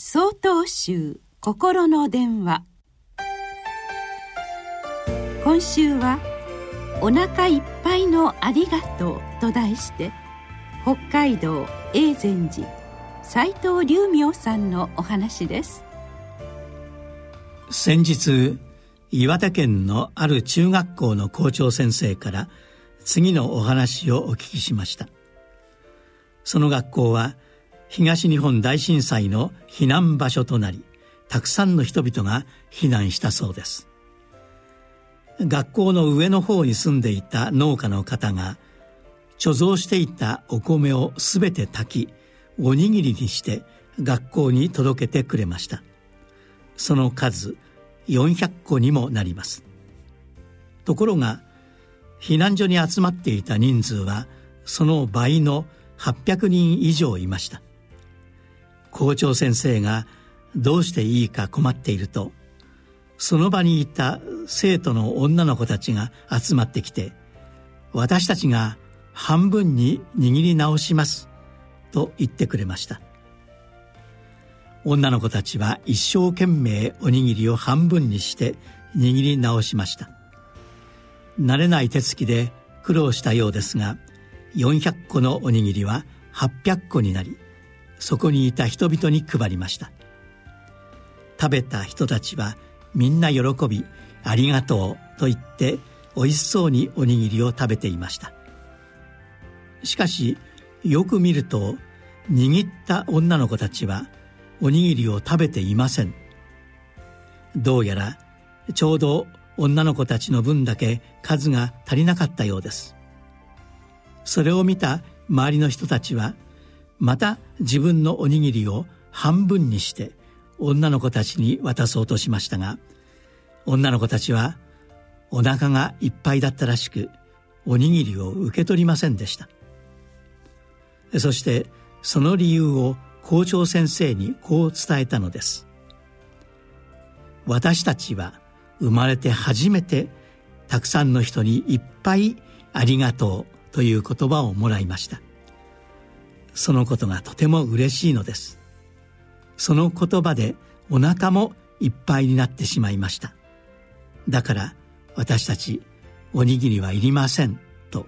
総統集心の電話。今週は「お腹いっぱいのありがとう」と題して北海道永禅寺斎藤隆明さんのお話です。先日岩手県のある中学校の校長先生から次のお話をお聞きしました。その学校は東日本大震災の避難場所となりたくさんの人々が避難したそうです。学校の上の方に住んでいた農家の方が貯蔵していたお米をすべて炊きおにぎりにして学校に届けてくれました。その数400個にもなります。ところが避難所に集まっていた人数はその倍の800人以上いました。校長先生がどうしていいか困っているとその場にいた生徒の女の子たちが集まってきて私たちが半分に握り直しますと言ってくれました。女の子たちは一生懸命おにぎりを半分にして握り直しました。慣れない手つきで苦労したようですが400個のおにぎりは800個になりそこにいた人々に配りました。食べた人たちはみんな喜び「ありがとう」と言っておいしそうにおにぎりを食べていました。しかしよく見ると握った女の子たちはおにぎりを食べていません。どうやらちょうど女の子たちの分だけ数が足りなかったようです。それを見た周りの人たちはまた自分のおにぎりを半分にして女の子たちに渡そうとしましたが女の子たちはお腹がいっぱいだったらしくおにぎりを受け取りませんでした。そしてその理由を校長先生にこう伝えたのです。私たちは生まれて初めてたくさんの人にいっぱいありがとうという言葉をもらいました。そのことがとても嬉しいのです。その言葉でお腹もいっぱいになってしまいました。だから私たちおにぎりはいりませんと。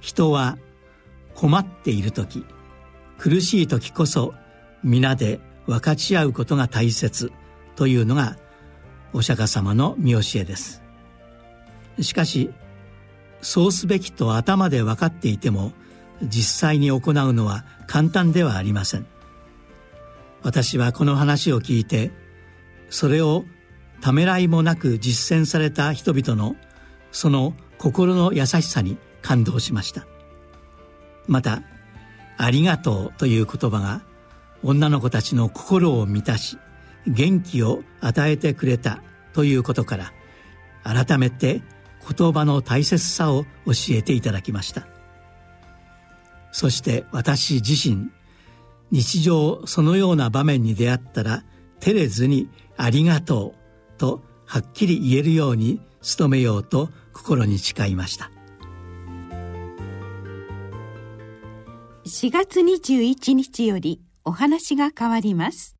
人は困っている時苦しい時こそ皆で分かち合うことが大切というのがお釈迦様の見教えです。しかしそうすべきと頭で分かっていても実際に行うのは簡単ではありません。私はこの話を聞いてそれをためらいもなく実践された人々のその心の優しさに感動しました。また「ありがとう」という言葉が女の子たちの心を満たし元気を与えてくれたということから改めて言葉の大切さを教えていただきました。そして私自身日常そのような場面に出会ったら照れずに「ありがとう」とはっきり言えるように努めようと心に誓いました。4月21日よりお話が変わります。